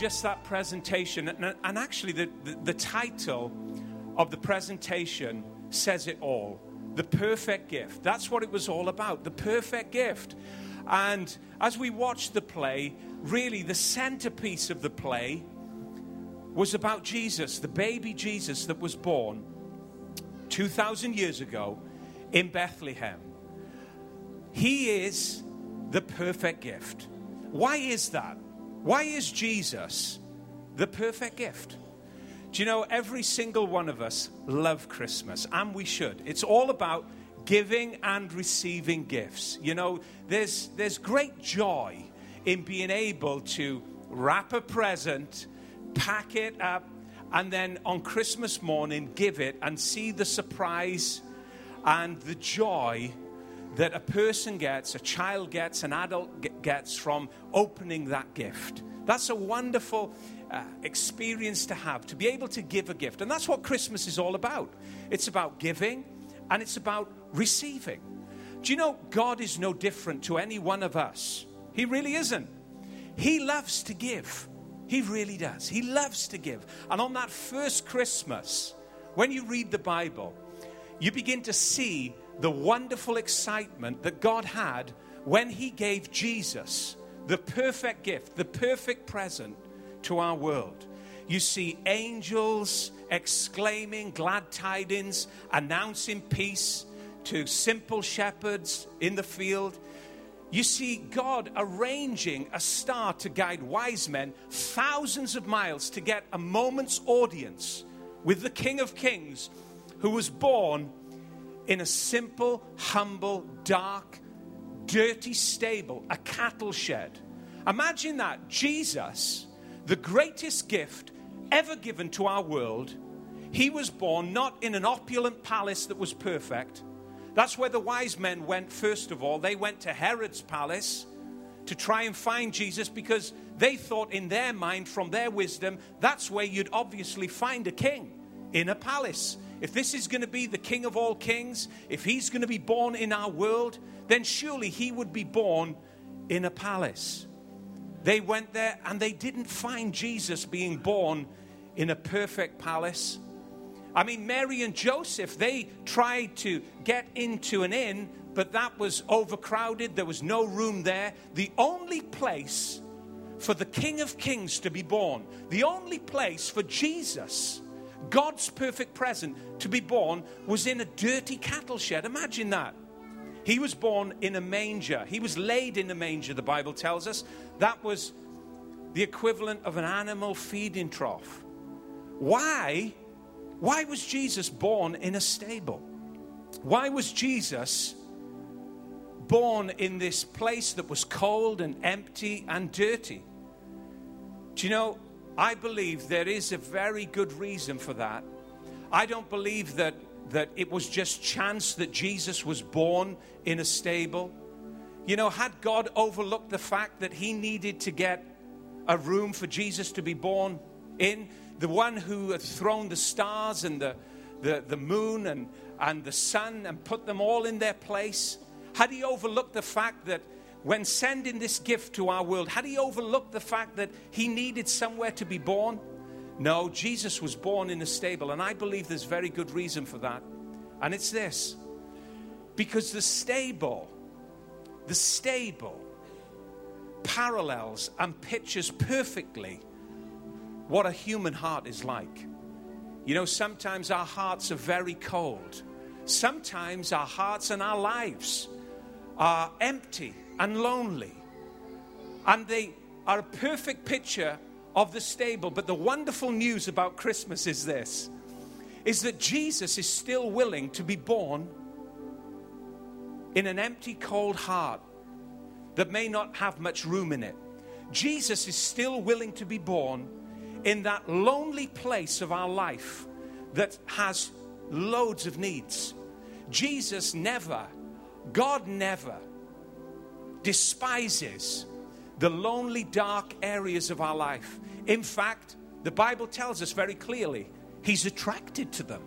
just that presentation, and, actually, the, the, the title of the presentation says it all the perfect gift. That's what it was all about the perfect gift. And as we watched the play, really the centerpiece of the play was about Jesus, the baby Jesus that was born 2,000 years ago in Bethlehem. He is the perfect gift. Why is that? Why is Jesus the perfect gift? Do you know, every single one of us love Christmas, and we should. It's all about giving and receiving gifts. You know, there's, there's great joy in being able to wrap a present, pack it up, and then on Christmas morning give it and see the surprise and the joy that a person gets, a child gets, an adult gets from opening that gift. That's a wonderful uh, experience to have, to be able to give a gift. And that's what Christmas is all about. It's about giving and it's about receiving. Do you know God is no different to any one of us? He really isn't. He loves to give. He really does. He loves to give. And on that first Christmas, when you read the Bible, you begin to see the wonderful excitement that God had when He gave Jesus the perfect gift, the perfect present to our world. You see angels exclaiming glad tidings, announcing peace to simple shepherds in the field. You see God arranging a star to guide wise men thousands of miles to get a moment's audience with the King of Kings who was born in a simple, humble, dark, dirty stable, a cattle shed. Imagine that. Jesus, the greatest gift ever given to our world, he was born not in an opulent palace that was perfect. That's where the wise men went, first of all. They went to Herod's palace to try and find Jesus because they thought, in their mind, from their wisdom, that's where you'd obviously find a king in a palace. If this is going to be the king of all kings, if he's going to be born in our world, then surely he would be born in a palace. They went there and they didn't find Jesus being born in a perfect palace. I mean, Mary and Joseph, they tried to get into an inn, but that was overcrowded. There was no room there. The only place for the King of Kings to be born, the only place for Jesus God's perfect present to be born was in a dirty cattle shed. Imagine that. He was born in a manger. He was laid in a manger, the Bible tells us. That was the equivalent of an animal feeding trough. Why? Why was Jesus born in a stable? Why was Jesus born in this place that was cold and empty and dirty? Do you know, I believe there is a very good reason for that. I don't believe that, that it was just chance that Jesus was born in a stable. You know, had God overlooked the fact that he needed to get a room for Jesus to be born in, the one who had thrown the stars and the, the, the moon and, and the sun and put them all in their place, had he overlooked the fact that when sending this gift to our world, had he overlooked the fact that he needed somewhere to be born? No, Jesus was born in a stable, and I believe there's very good reason for that. And it's this because the stable, the stable parallels and pictures perfectly what a human heart is like. You know, sometimes our hearts are very cold. Sometimes our hearts and our lives are empty and lonely. And they are a perfect picture of the stable. But the wonderful news about Christmas is this is that Jesus is still willing to be born in an empty, cold heart that may not have much room in it. Jesus is still willing to be born in that lonely place of our life that has loads of needs. Jesus never, God never despises the lonely, dark areas of our life. In fact, the Bible tells us very clearly He's attracted to them.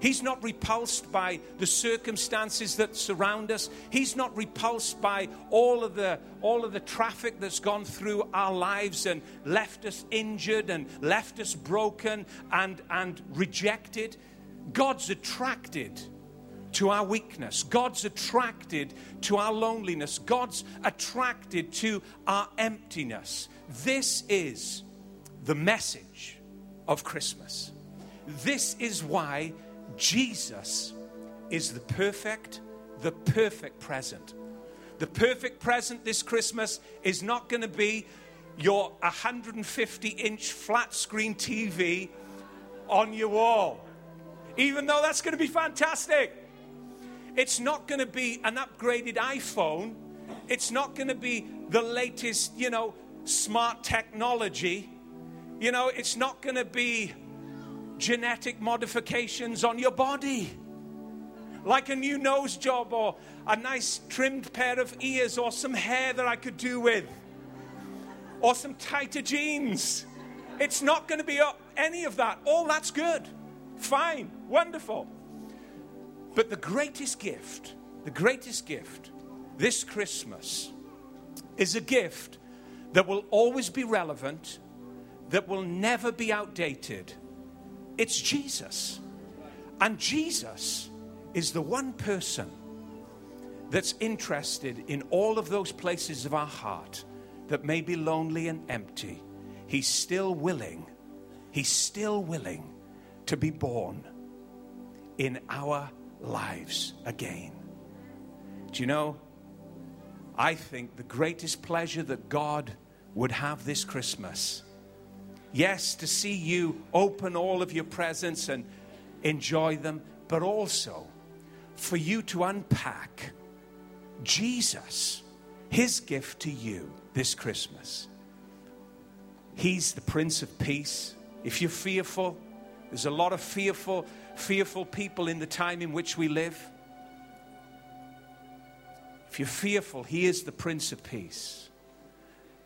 He's not repulsed by the circumstances that surround us. He's not repulsed by all of the all of the traffic that's gone through our lives and left us injured and left us broken and, and rejected. God's attracted to our weakness. God's attracted to our loneliness. God's attracted to our emptiness. This is the message of Christmas. This is why Jesus is the perfect, the perfect present. The perfect present this Christmas is not going to be your 150 inch flat screen TV on your wall, even though that's going to be fantastic. It's not going to be an upgraded iPhone. It's not going to be the latest, you know, smart technology. You know, it's not going to be genetic modifications on your body. Like a new nose job or a nice trimmed pair of ears or some hair that I could do with or some tighter jeans. It's not going to be any of that. All that's good. Fine. Wonderful. But the greatest gift, the greatest gift this Christmas is a gift that will always be relevant, that will never be outdated it's Jesus. And Jesus is the one person that's interested in all of those places of our heart that may be lonely and empty. He's still willing, He's still willing to be born in our lives again. Do you know? I think the greatest pleasure that God would have this Christmas Yes, to see you open all of your presents and enjoy them, but also for you to unpack Jesus, his gift to you this Christmas. He's the Prince of Peace. If you're fearful, there's a lot of fearful, fearful people in the time in which we live. If you're fearful, He is the Prince of Peace.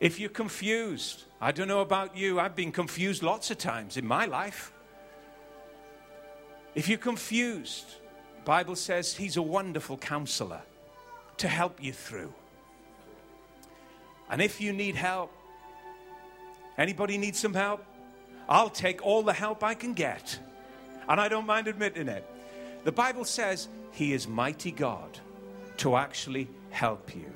If you're confused, I don't know about you, I've been confused lots of times in my life. If you're confused, Bible says he's a wonderful counselor to help you through. And if you need help, anybody need some help? I'll take all the help I can get. And I don't mind admitting it. The Bible says he is mighty God to actually help you.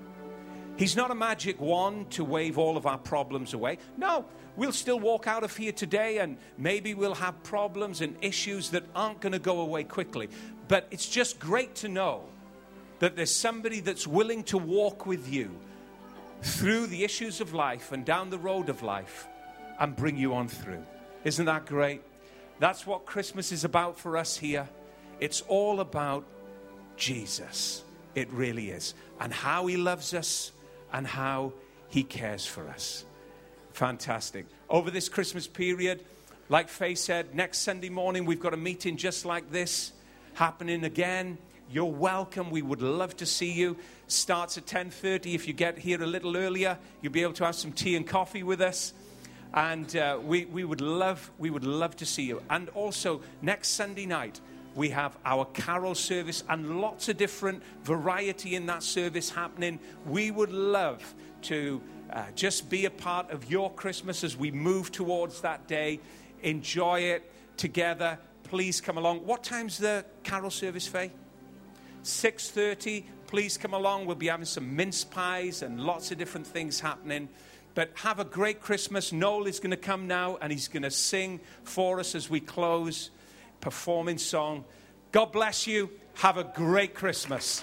He's not a magic wand to wave all of our problems away. No, we'll still walk out of here today and maybe we'll have problems and issues that aren't going to go away quickly. But it's just great to know that there's somebody that's willing to walk with you through the issues of life and down the road of life and bring you on through. Isn't that great? That's what Christmas is about for us here. It's all about Jesus. It really is. And how he loves us and how He cares for us. Fantastic. Over this Christmas period, like Faye said, next Sunday morning we've got a meeting just like this happening again. You're welcome. We would love to see you. Starts at 10:30. If you get here a little earlier, you'll be able to have some tea and coffee with us. And uh, we, we would love we would love to see you. And also next Sunday night, we have our carol service and lots of different variety in that service happening. We would love to uh, just be a part of your Christmas as we move towards that day. Enjoy it together. Please come along. What time's the carol service, Faye? 6.30. Please come along. We'll be having some mince pies and lots of different things happening. But have a great Christmas. Noel is going to come now and he's going to sing for us as we close performing song. God bless you. Have a great Christmas.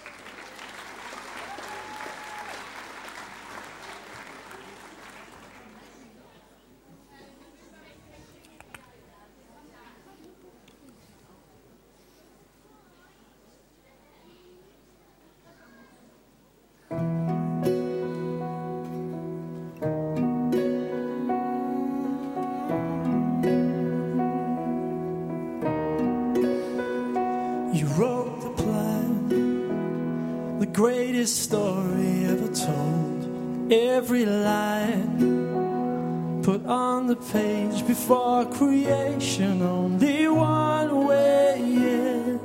You wrote the plan, the greatest story ever told. Every line put on the page before creation, only one way in,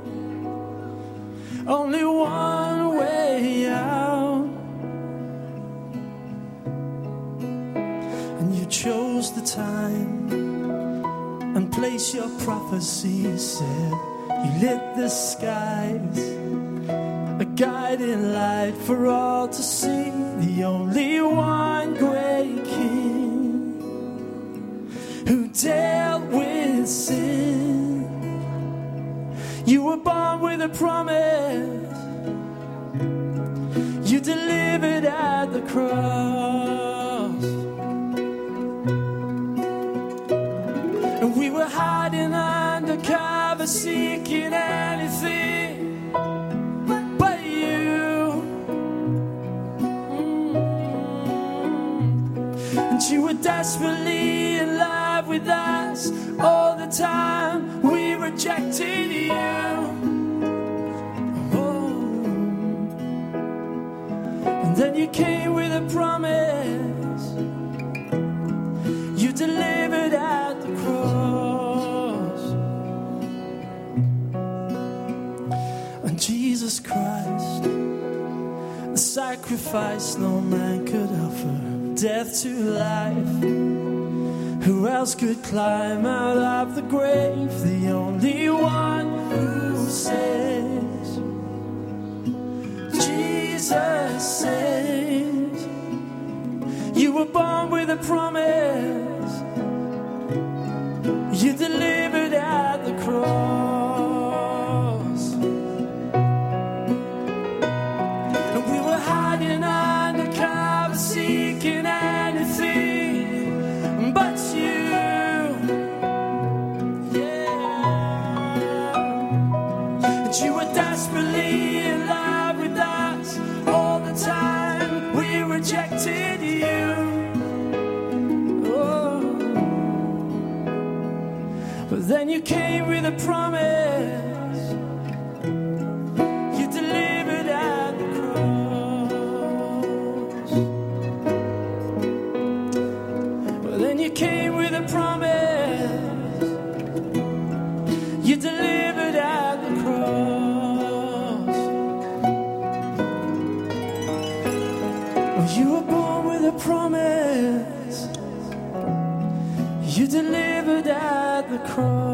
only one way out. And you chose the time and place your prophecy, said. You lit the skies, a guiding light for all to see. The only one great King who dealt with sin. You were born with a promise. Desperately in love with us all the time. We rejected you. And then you came with a promise. You delivered at the cross. And Jesus Christ, the sacrifice no man could offer, death to life. Who else could climb out of the grave? The only one who says, Jesus says, You were born with a promise. You delivered at the cross. We were hiding under seeking anything But then you came with a promise. You delivered at the cross. But then you came with a promise. You delivered at the cross. Well, you were born with a promise. You delivered the cross.